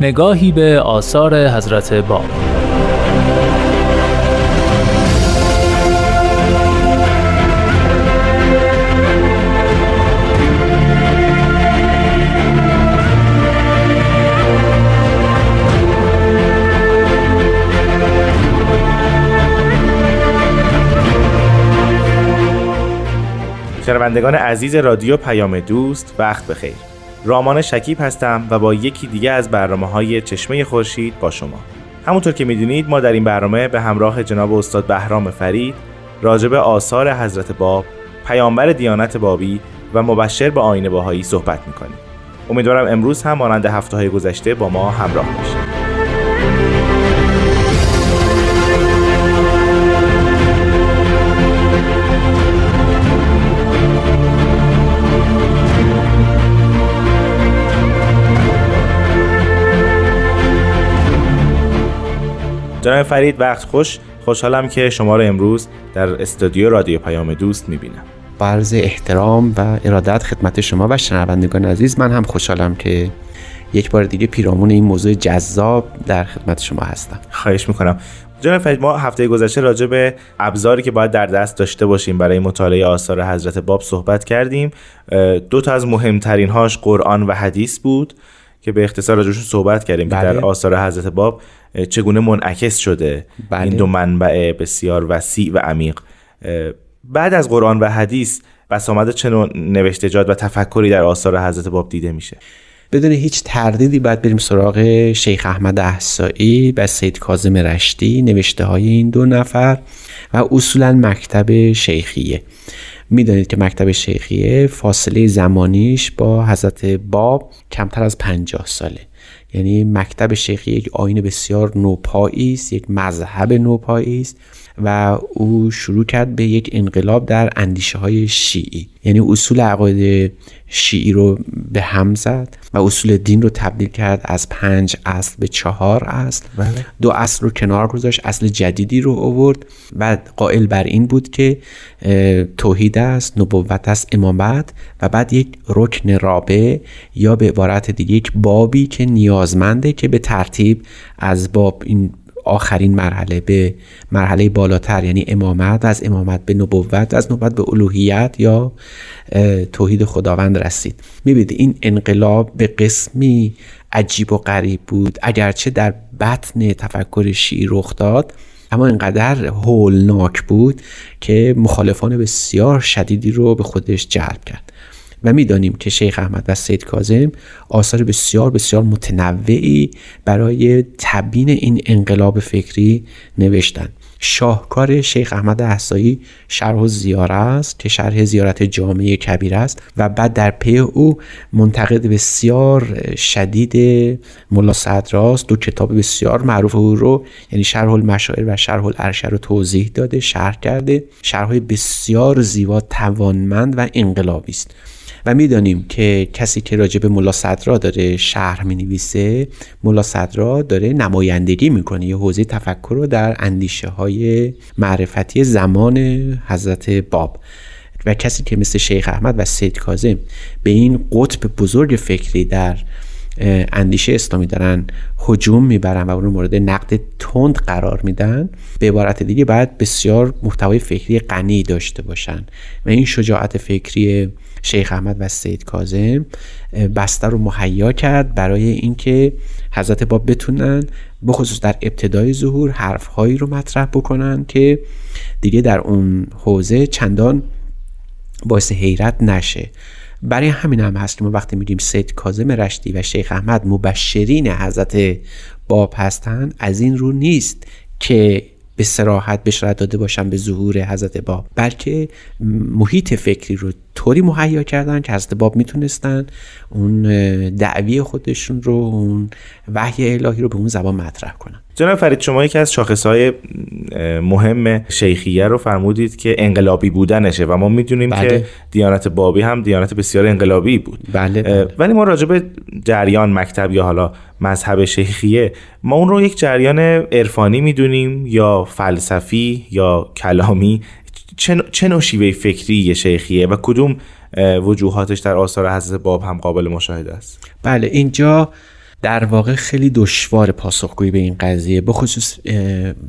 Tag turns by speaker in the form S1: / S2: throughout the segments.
S1: نگاهی به آثار حضرت باب
S2: شنوندگان عزیز رادیو پیام دوست وقت بخیر. رامان شکیب هستم و با یکی دیگه از برنامه های چشمه خورشید با شما. همونطور که می‌دونید ما در این برنامه به همراه جناب استاد بهرام فرید راجب آثار حضرت باب پیامبر دیانت بابی و مبشر به آین باهایی صحبت می‌کنیم. امیدوارم امروز هم مانند هفته های گذشته با ما همراه باشید. جناب فرید وقت خوش. خوشحالم که شما رو امروز در استودیو رادیو پیام دوست می‌بینم.
S3: برز احترام و ارادت خدمت شما و شنوندگان عزیز من هم خوشحالم که یک بار دیگه پیرامون این موضوع جذاب در خدمت شما هستم.
S2: خواهش می‌کنم. جناب فرید ما هفته گذشته راجع به ابزاری که باید در دست داشته باشیم برای مطالعه آثار حضرت باب صحبت کردیم. دو تا از مهمترین هاش قرآن و حدیث بود که به اختصار راجعشون صحبت کردیم بله. در آثار حضرت باب چگونه منعکس شده بله. این دو منبع بسیار وسیع و عمیق. بعد از قرآن و حدیث بسامد چه نوع نوشتجات و تفکری در آثار حضرت باب دیده میشه.
S3: بدون هیچ تردیدی باید بریم سراغ شیخ احمد احسایی و سید کازم رشتی نوشته های این دو نفر و اصولا مکتب شیخیه. می‌دانید که مکتب شیخیه فاصله زمانیش با حضرت باب کمتر از پنجاه ساله. یعنی مکتب شیخی یک آین بسیار نوپایی است یک مذهب نوپایی است و او شروع کرد به یک انقلاب در اندیشه های شیعی. یعنی اصول عقاید شیعی رو به هم زد و اصول دین رو تبدیل کرد از پنج اصل به چهار اصل بله. دو اصل رو کنار گذاشت اصل جدیدی رو آورد و قائل بر این بود که توحید است نبوت است امامت و بعد یک رکن رابع یا به عبارت دیگه یک بابی که نیازمنده که به ترتیب از باب این آخرین مرحله به مرحله بالاتر یعنی امامت از امامت به نبوت از نبوت به الوهیت یا توحید خداوند رسید. می‌بینید این انقلاب به قسمی عجیب و غریب بود. اگرچه در بطن تفکر شیعی رخ داد اما اینقدر هولناک بود که مخالفان بسیار شدیدی رو به خودش جلب کرد. و می‌دانیم که شیخ احمد و سید کازم آثار بسیار بسیار متنوعی برای تبیین این انقلاب فکری نوشتند. شاهکار شیخ احمد احسایی شرح زیاره است که شرح زیارت جامعه کبیر است و بعد در پی او منتقد بسیار شدید ملا صدراست دو کتاب بسیار معروف او رو یعنی شرح المشاعر و شرح الارشه رو توضیح داده شرح کرده. شرح بسیار زیبا توانمند و انقلابی است. و می‌دانیم که کسی که راجع به ملا صدرا داره شهر می نویسه ملا صدرا داره نمایندگی می‌کنه. یه حوزه تفکر رو در اندیشه های معرفتی زمان حضرت باب. و کسی که مثل شیخ احمد و سید کازم به این قطب بزرگ فکری در اندیشه اسلامی دارن حجوم می‌برن و اون مورد نقد تند قرار میدن به عبارت دیگه باید بسیار محتوای فکری غنی داشته باشن. و این شجاعت فکری شیخ احمد و سید کازم بسته رو مهیا کرد برای اینکه حضرت باب بتونن بخصوص در ابتدای ظهور حرفهایی رو مطرح بکنن که دیگه در اون حوزه چندان باعث حیرت نشه. برای همین هم هست که ما وقتی میگیم سید کازم رشتی و شیخ احمد مبشرین حضرت باب هستند از این رو نیست که به سراحت بشارت داده باشن به ظهور حضرت باب بلکه محیط فکری رو طوری مهیا کردن که حضرت باب می‌تونستن اون دعوی خودشون رو اون وحی الهی رو به اون زبان مطرح کنن
S2: جناب فرید شما یکی از شاخصهای مهم شیخیه رو فرمودید که انقلابی بودنشه و ما می‌دونیم
S3: بله.
S2: که دیانت بابی هم دیانت بسیار انقلابی بود
S3: بله, بله.
S2: ولی ما راجع به جریان مکتب یا حالا مذهب شیخیه ما اون رو یک جریان عرفانی می‌دونیم یا فلسفی یا کلامی چه نوع شیوه فکری شیخیه و کدوم وجوهاتش در آثار حضرت باب هم قابل مشاهده است؟
S3: بله اینجا در واقع خیلی دشوار پاسخگویی به این قضیه بخصوص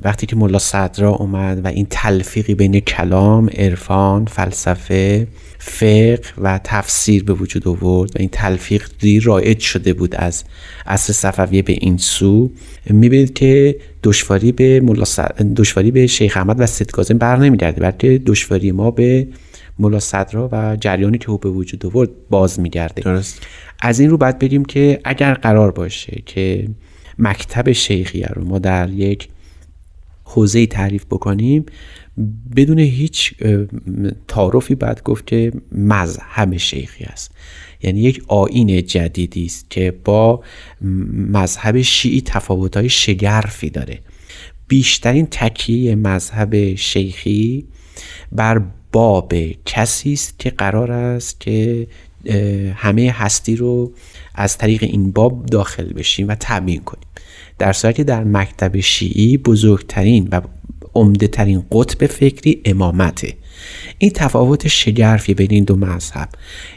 S3: وقتی که ملا صدرا اومد و این تلفیقی بین کلام، عرفان، فلسفه، فقه و تفسیر به وجود آورد و این تلفیق دیر رایج شده بود از عصر صفویه به این سو. می‌بینید که دشواری به ملا دشواری به شیخ احمد و سید کاظم بر نمیگرده بلکه دشواری ما به ملا صدرا و جریانی که او به وجود آورد باز میگرده.
S2: درست.
S3: از این رو باید بریم که اگر قرار باشه که مکتب شیخیه رو ما در یک حوزه تعریف بکنیم بدون هیچ تعارفی باید گفت که مذهب شیخی است. یعنی یک آین جدیدی است که با مذهب شیعی تفاوت‌های شگرفی داره. بیشترین تکیه مذهب شیخی بر باب کسی است که قرار است که همه هستی رو از طریق این باب داخل بشیم و تبیین کنیم. در صورتی در مکتب شیعی بزرگترین و عمده ترین قطب فکری امامته. این تفاوت شگرفی بین این دو مذهب.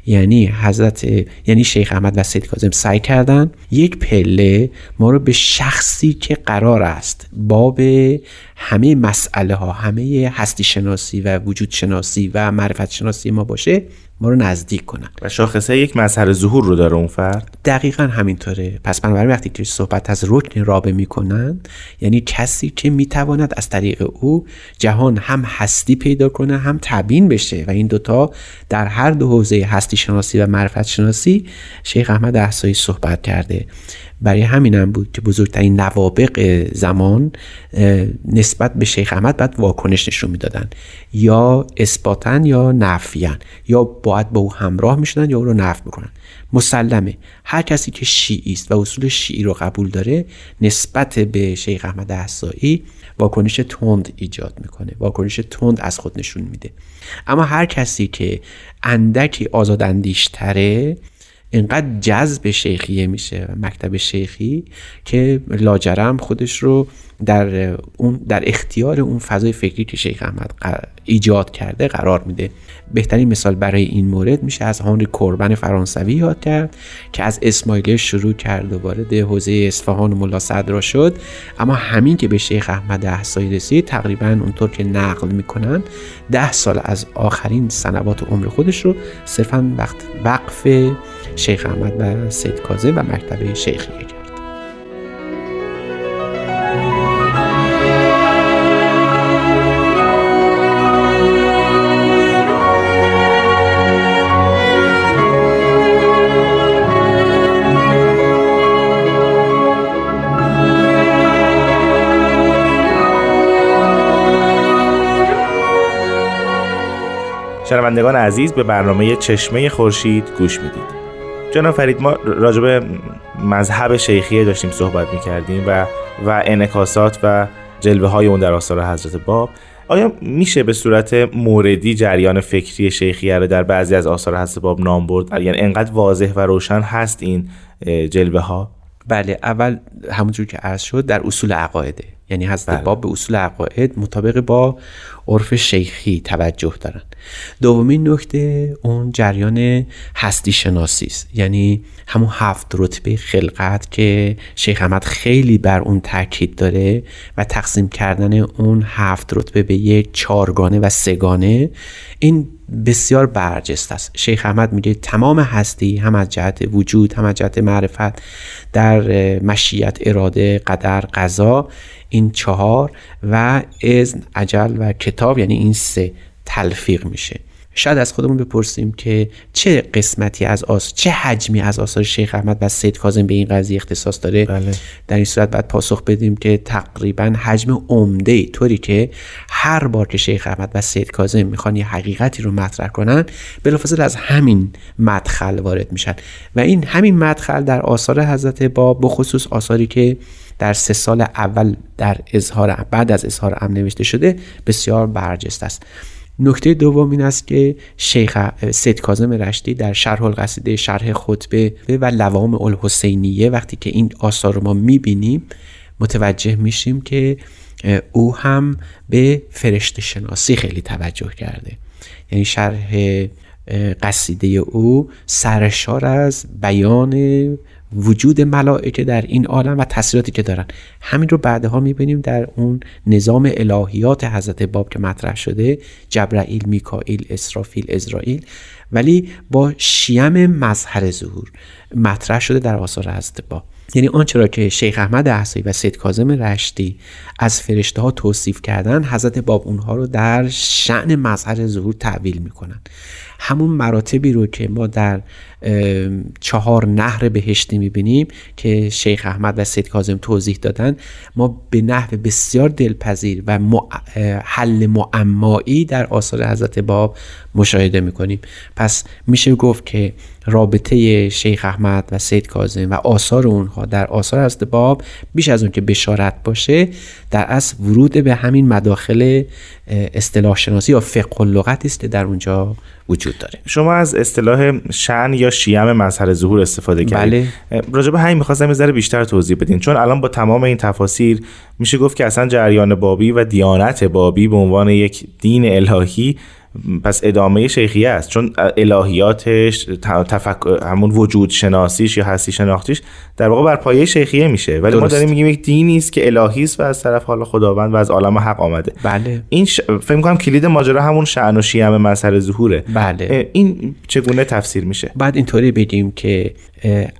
S3: یعنی حضرت یعنی شیخ احمد و سید کاظم سعی کردن یک پله ما رو به شخصی که قرار است باب همه مسئله ها همه هستی شناسی و وجود شناسی و معرفت شناسی ما باشه ما رو نزدیک کنن.
S2: و شاخصه یک مظهر ظهور رو داره اون فرد؟
S3: دقیقا همینطوره. پس بنابراین وقتی که صحبت از رکن رابه می‌کنن یعنی کسی که می‌تواند از طریق او جهان هم هستی پیدا کنه هم تبیین بشه و این دوتا در هر دو حوزه هستی شناسی و معرفت شناسی شیخ احمد احسایی صحبت کرده. برای همینم بود که بزرگترین نوابق زمان نسبت به شیخ احمد بعد واکنش نشون می‌دادن. یا اثباتن یا نفیان. یا باید با او همراه می‌شدن یا او رو نفی می‌کنن. مسلمه. هر کسی که شیعی است و اصول شیعی رو قبول داره نسبت به شیخ احمد احسایی واکنش تند ایجاد می‌کنه. واکنش تند از خود نشون میده. اما هر کسی که اندکی آزاداندیشتره اینقدر جذب شیخیه میشه مکتب شیخی که لاجرم خودش رو در اون در اختیار اون فضای فکری که شیخ احمد ایجاد کرده قرار میده. بهترین مثال برای این مورد میشه از هانری کوربن فرانسوی یاد کرد که از اسماعیلیه شروع کرد و وارد حوزه اصفهان و ملا صدرا شد. اما همین که به شیخ احمد احسایی رسید تقریبا اونطور که نقل می‌کنن ده سال از آخرین سنوات عمر خودش رو صرفا وقت وقف شیخ احمد و سید کازه و مکتب شیخیه کرد
S2: شنوندگان عزیز به برنامه چشمه خورشید گوش می‌دید. جناب فرید ما راجع به مذهب شیخیه داشتیم صحبت می‌کردیم و و انکاسات و جلوه های اون در آثار حضرت باب. آیا میشه به صورت موردی جریان فکری شیخیه رو در بعضی از آثار حضرت باب نام برد؟ یعنی انقدر واضح و روشن هست این جلوه ها
S3: بله اول همونجور که عرض شد در اصول عقایده یعنی حضرت باب به اصول عقاید مطابق با عرف شیخی توجه دارن. دومین نکته اون جریان هستی شناسی است. یعنی همون هفت رتبه خلقت که شیخ احمد خیلی بر اون تاکید داره و تقسیم کردن اون هفت رتبه به یک چارگانه و سگانه این بسیار برجست است. شیخ احمد میگه تمام هستی هم از جهت وجود هم از جهت معرفت در مشیت اراده قدر قضا این چهار و اذن عجل و کتاب یعنی این سه تلفیق میشه. شاید از خودمون بپرسیم که چه قسمتی از آثار چه حجمی از آثار شیخ احمد و سید کاظم به این قضیه اختصاص داره؟
S2: بله.
S3: در این صورت باید پاسخ بدیم که تقریبا حجم عمده طوری که هر بار که شیخ احمد و سید کاظم می‌خوان یه حقیقتی رو مطرح کنن بلافاصله از همین مدخل وارد میشن. و این همین مدخل در آثار حضرت باب بخصوص آثاری که در سه سال اول در اظهار بعد از اظهار ام نوشته شده بسیار برجسته است. نکته دوم این است که شیخ سید کاظم رشتی در شرح القصیده شرح خطبه و لوام الحسینیه وقتی که این آثار رو ما می‌بینیم متوجه میشیم که او هم به فرشته شناسی خیلی توجه کرده. یعنی شرح قصیده او سرشار از بیان وجود ملائکه در این عالم و تاثیراتی که دارن. همین رو بعدها می‌بینیم در اون نظام الهیات حضرت باب که مطرح شده جبرائیل میکائیل اسرافیل ازرائیل. ولی با شیم مظهر ظهور مطرح شده در آثار حضرت باب. یعنی آنچه را که شیخ احمد احسایی و سید کاظم رشتی از فرشته ها توصیف کردن حضرت باب اونها رو در شعن مظهر ظهور تعویل می‌کنن. همون مراتبی رو که ما در چهار نهر بهشتی می‌بینیم که شیخ احمد و سید کاظم توضیح دادن ما به نحو بسیار دلپذیر و حل معمایی در آثار حضرت باب مشاهده می‌کنیم. پس میشه گفت که رابطه شیخ احمد و سید کاظم و آثار اونها در آثار حضرت باب بیش از اون که بشارت باشه در اصل ورود به همین مداخل اصطلاح شناسی یا فقه و لغت است که در اونجا وجود داره
S2: شما از اصطلاح شن یا شیم مظهر ظهور استفاده کردید
S3: بله.
S2: راجع به همین می‌خواستم یه ذره بیشتر توضیح بدین چون الان با تمام این تفاسیر میشه گفت که اصلا جریان بابی و دیانت بابی به عنوان یک دین الهی پس ادامه شیخیه است. چون الهیاتش تفکر همون وجود شناسیش یا هستی شناختیش در واقع بر پایه شیخیه میشه. ولی ما داریم میگیم یک دینی است که الهی است و از طرف حالا خداوند و از عالم حق آمده.
S3: بله.
S2: این ش... فکر کنم کلید ماجرا همون شأن و شیم مظهر ظهوره.
S3: بله.
S2: این چگونه تفسیر میشه؟
S3: بعد اینطوری بگیم که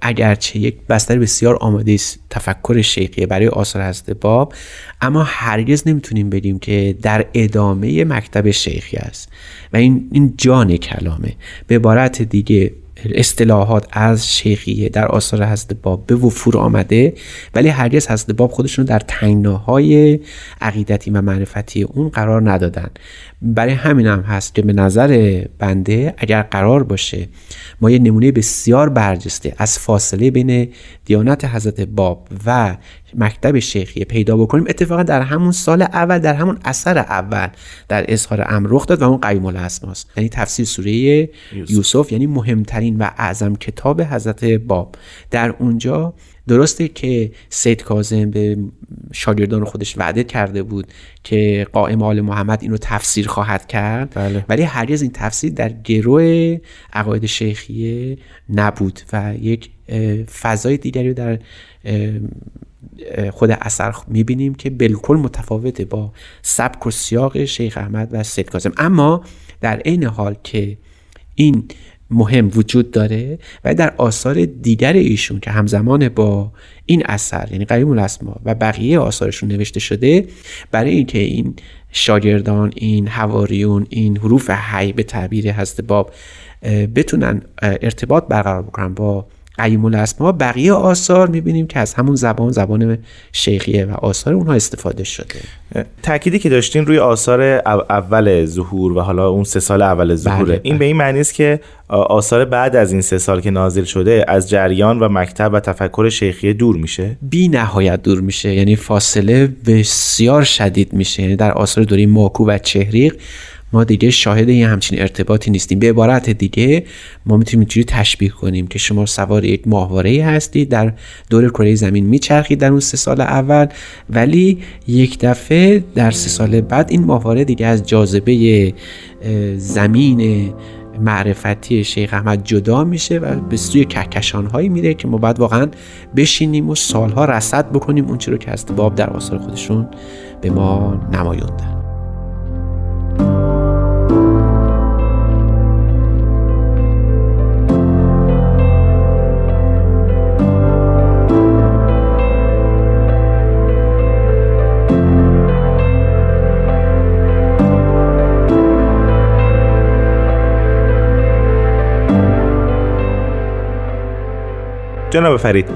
S3: اگرچه یک بستر بسیار آماده است تفکر شیخیه برای آثار حضرت باب اما هرگز نمی‌تونیم بگیم که در ادامه مکتب شیخی است. و این این جان کلامه. به عبارت دیگه اصطلاحات از شیخیه در آثار حضرت باب به وفور آمده ولی هرگز حضرت باب خودشون در تنگناهای عقیدتی و معرفتی اون قرار ندادن. برای همین هم هست که به نظر بنده اگر قرار باشه ما یه نمونه بسیار برجسته از فاصله بین دیانت حضرت باب و مکتب شیخیه پیدا بکنیم اتفاقا در همون سال اول در همون اثر اول در اظهار امر رخ داد و اون قیم الاسماست یعنی تفسیر سوره یوسف. یوسف یعنی مهمترین و اعظم کتاب حضرت باب در اونجا درسته که سید کازم به شاگردان خودش وعده کرده بود که قائم آل محمد اینو تفسیر خواهد کرد
S2: بله.
S3: ولی هرگز این تفسیر در گروه عقاید شیخیه نبود و یک فضای دیگری در خود اثر می‌بینیم که بالکل متفاوته با سبک و سیاق شیخ احمد و سید کازم اما در عین حال که این مهم وجود داره و در آثار دیگر ایشون که همزمان با این اثر یعنی قریم الاسما و بقیه آثارشون نوشته شده برای اینکه این شاگردان این حواریون این حروف حی به تعبیر حضرت باب بتونن ارتباط برقرار بکنن با قیم الاسما بقیه آثار می‌بینیم که از همون زبان زبان شیخیه و آثار اونها استفاده شده.
S2: تأکیدی که داشتین روی آثار اول ظهور و حالا اون سه سال اول ظهوره.
S3: بله،
S2: این
S3: بله.
S2: به این معنی است که آثار بعد از این سه سال که نازل شده از جریان و مکتب و تفکر شیخیه دور میشه؟
S3: بی نهایت دور میشه. یعنی فاصله بسیار شدید میشه. یعنی در آثار دوری ماکو و چهریق ما دیگه شاهد یه همچین ارتباطی نیستیم. به عبارت دیگه ما می‌تونیم اینجوری تشبیه کنیم که شما سوار یک ماهواره هستید در دور کره زمین میچرخید در اون سه سال اول ولی یک دفعه در سه سال بعد این ماهواره دیگه از جاذبه زمین معرفتی شیخ احمد جدا میشه و به سوی کهکشان هایی میره که ما بعد واقعا بشینیم و سالها رصد بکنیم اون چی رو که از باب در آثار خودشون به ما نمایوندن
S2: جناب فرید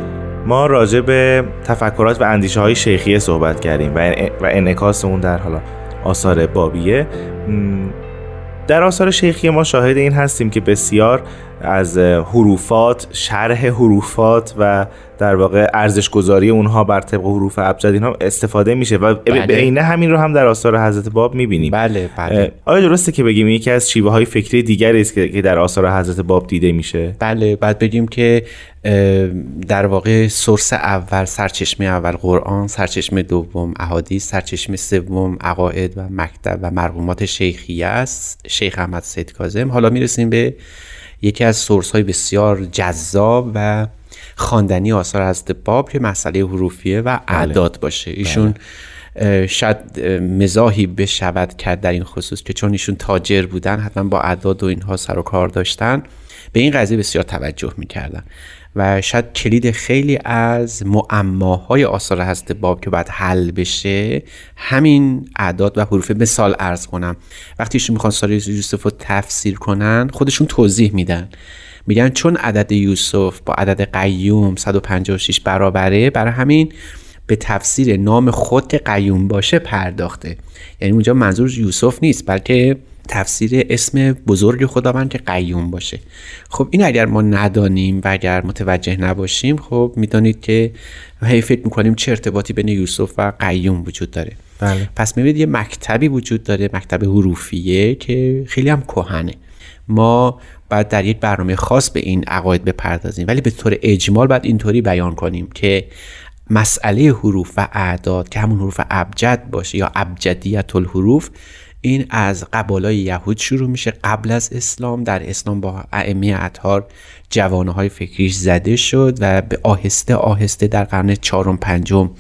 S2: ما راجع به تفکرات و اندیشه های شیخیه صحبت کردیم و, و انعکاس اون در حالا آثار بابیه. در آثار شیخی ما شاهد این هستیم که بسیار از حروفات شرح حروفات و در واقع ارزش گذاری اونها بر طبق حروف ابجد اینها استفاده میشه و بله. به عینه همین رو هم در آثار حضرت باب می‌بینیم.
S3: بله بله.
S2: آیا درسته که بگیم یکی از شیوه های فکری دیگری است که در آثار حضرت باب دیده میشه؟
S3: بله بعد بگیم که در واقع سورس اول سرچشمه اول قرآن سرچشمه دوم احادیث سرچشمه سوم عقاید و مکتب و مرحومات شیخیه است. شیخ احمد سید کاظم حالا می‌رسیم به یکی از سورس های بسیار جذاب و خواندنی آثار از باب که مسئله حروفیه و بله. اعداد باشه ایشون بله. شاید مزاحی بشود کرد در این خصوص که چون ایشون تاجر بودن حتما با اعداد و اینها سر و کار داشتن به این قضیه بسیار توجه می‌کردن و شاید کلید خیلی از معماهای آثار هست باب که باید حل بشه همین اعداد و حروف مثال ارز کنم. وقتی ایشون می‌خوان سال یوسف رو تفسیر کنن خودشون توضیح میدن. میگن چون عدد یوسف با عدد قیوم 156 برابره برای همین به تفسیر نام خود قیوم باشه پرداخته. یعنی اونجا منظور یوسف نیست بلکه تفسیر اسم بزرگ خداوند که قیوم باشه. خب این اگر ما ندانیم و اگر متوجه نباشیم خب می‌دانید که هی فکر می‌کنیم چه ارتباطی بین یوسف و قیوم وجود داره.
S2: بله.
S3: پس می‌بینید یه مکتبی وجود داره مکتب حروفیه که خیلی هم کهنه. ما باید در یک برنامه خاص به این عقاید بپردازیم ولی به طور اجمال باید اینطوری بیان کنیم که مسئله حروف و اعداد که همون حروف ابجد باشه یا ابجدیت الحروف این از قبالای یهود شروع میشه. قبل از اسلام در اسلام با ائمه اطهار جوانه های فکریش زده شد و به آهسته آهسته در قرن چهارم پنجم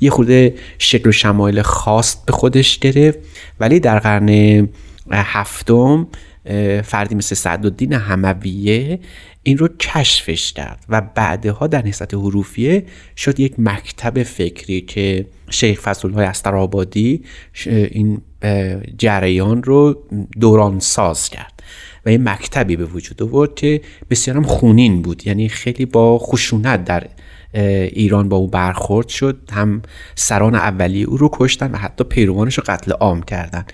S3: یه خورده شکل و شمایل خاص به خودش گرفت. ولی در قرن هفتم فردی مثل سعدالدین همویه این رو کشفش کرد و بعدها در نسبت حروفیه شد یک مکتب فکری که شیخ فضل های استرابادی این جریان رو دوران ساز کرد. و این مکتبی به وجود آورد که بسیارم خونین بود. یعنی خیلی با خشونت در ایران با او برخورد شد. هم سران اولی او رو کشتن و حتی پیروانش رو قتل عام کردن.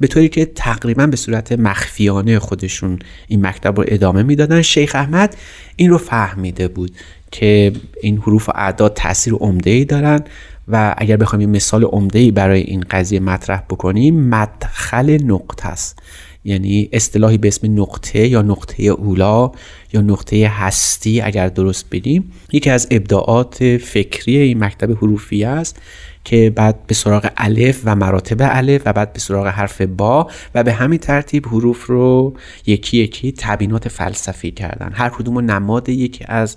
S3: به طوری که تقریبا به صورت مخفیانه خودشون این مکتب رو ادامه می‌دادن. شیخ احمد این رو فهمیده بود که این حروف و اعداد تاثیر عمده ای دارن و اگر بخوایم مثال عمده ای برای این قضیه مطرح بکنیم مدخل نقطه است. یعنی اصطلاحی به اسم نقطه یا نقطه اولا یا نقطه هستی اگر درست بدیم. یکی از ابداعات فکری این مکتب حروفی است که بعد به سراغ الف و مراتب الف و بعد به سراغ حرف با و به همین ترتیب حروف رو یکی یکی تبینات فلسفی کردن. هر کدوم نماد یکی از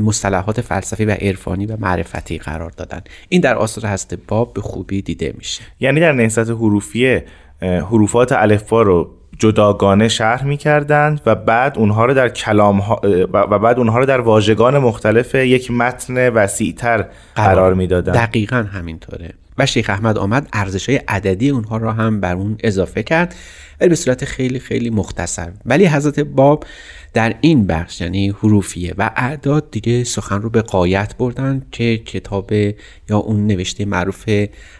S3: مصطلحات فلسفی و عرفانی و معرفتی قرار دادن. این در آثار هست باب به خوبی دیده میشه.
S2: یعنی در نهضت حروفیه حروفات الفبا رو جداگانه شرح می‌کردند و بعد اونها رو در کلام و بعد اونها رو در واژگان مختلف یک متن وسیعتر قرار. می‌دادند
S3: دقیقا همینطوره. و شیخ احمد آمد ارزش های عددی اونها را هم بر اون اضافه کرد. ولی به صورت خیلی خیلی مختصر. ولی حضرت باب در این بخش یعنی حروفیه و اعداد دیگه سخن رو به قایت بردن که کتاب یا اون نوشته معروف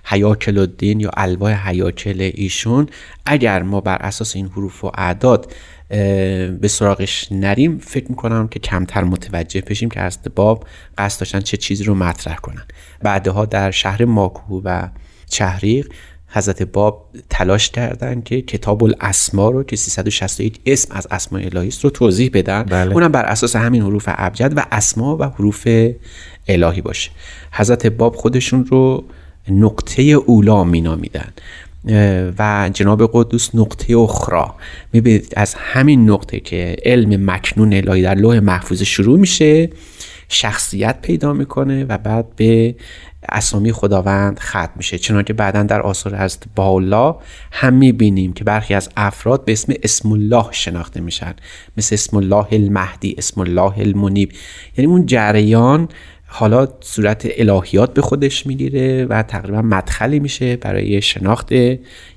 S3: حیاکل الدین یا الواح حیاکل ایشون. اگر ما بر اساس این حروف و اعداد به سراغش نریم فکر می‌کنم که کمتر متوجه بشیم که از باب قصد داشتن چه چیزی رو مطرح کنن. بعدها در شهر ماکو و چهریق حضرت باب تلاش کردن که کتاب الاسما رو که 361 اسم از اسماء الهی رو توضیح بدن. بله. اونم بر اساس همین حروف ابجد و اسما و حروف الهی باشه. حضرت باب خودشون رو نقطه اولا مینامیدن. و جناب قدوس نقطه اخرا می‌بینید از همین نقطه که علم مکنون الهی در لوح محفوظ شروع میشه شخصیت پیدا می‌کنه و بعد به اسامی خداوند ختم میشه. چنانکه بعدا در آثار از بالا هم می‌بینیم که برخی از افراد به اسم اسم الله شناخته میشن. مثل اسم الله المهدی اسم الله المنیب. یعنی اون جریان حالا صورت الهیات به خودش می‌گیره و تقریبا مدخلی میشه برای شناخت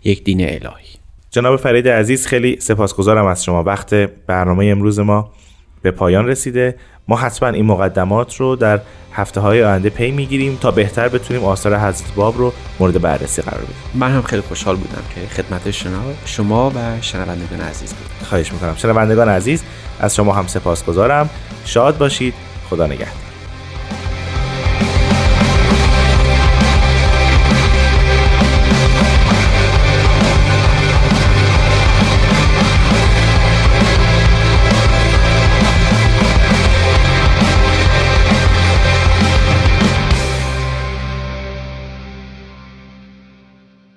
S3: یک دین الهی.
S2: جناب فرید عزیز خیلی سپاسگزارم از شما. وقت برنامه امروز ما به پایان رسیده. ما حتما این مقدمات رو در هفته های آینده پی می‌گیریم تا بهتر بتونیم آثار حضرت باب رو مورد بررسی قرار بدیم.
S3: من هم خیلی خوشحال بودم که خدمت شما شما و شنوندگان عزیز بودم
S2: خواهش می‌کنم. شنوندگان عزیز از شما هم سپاسگزارم. شاد باشید. خدا نگهدار.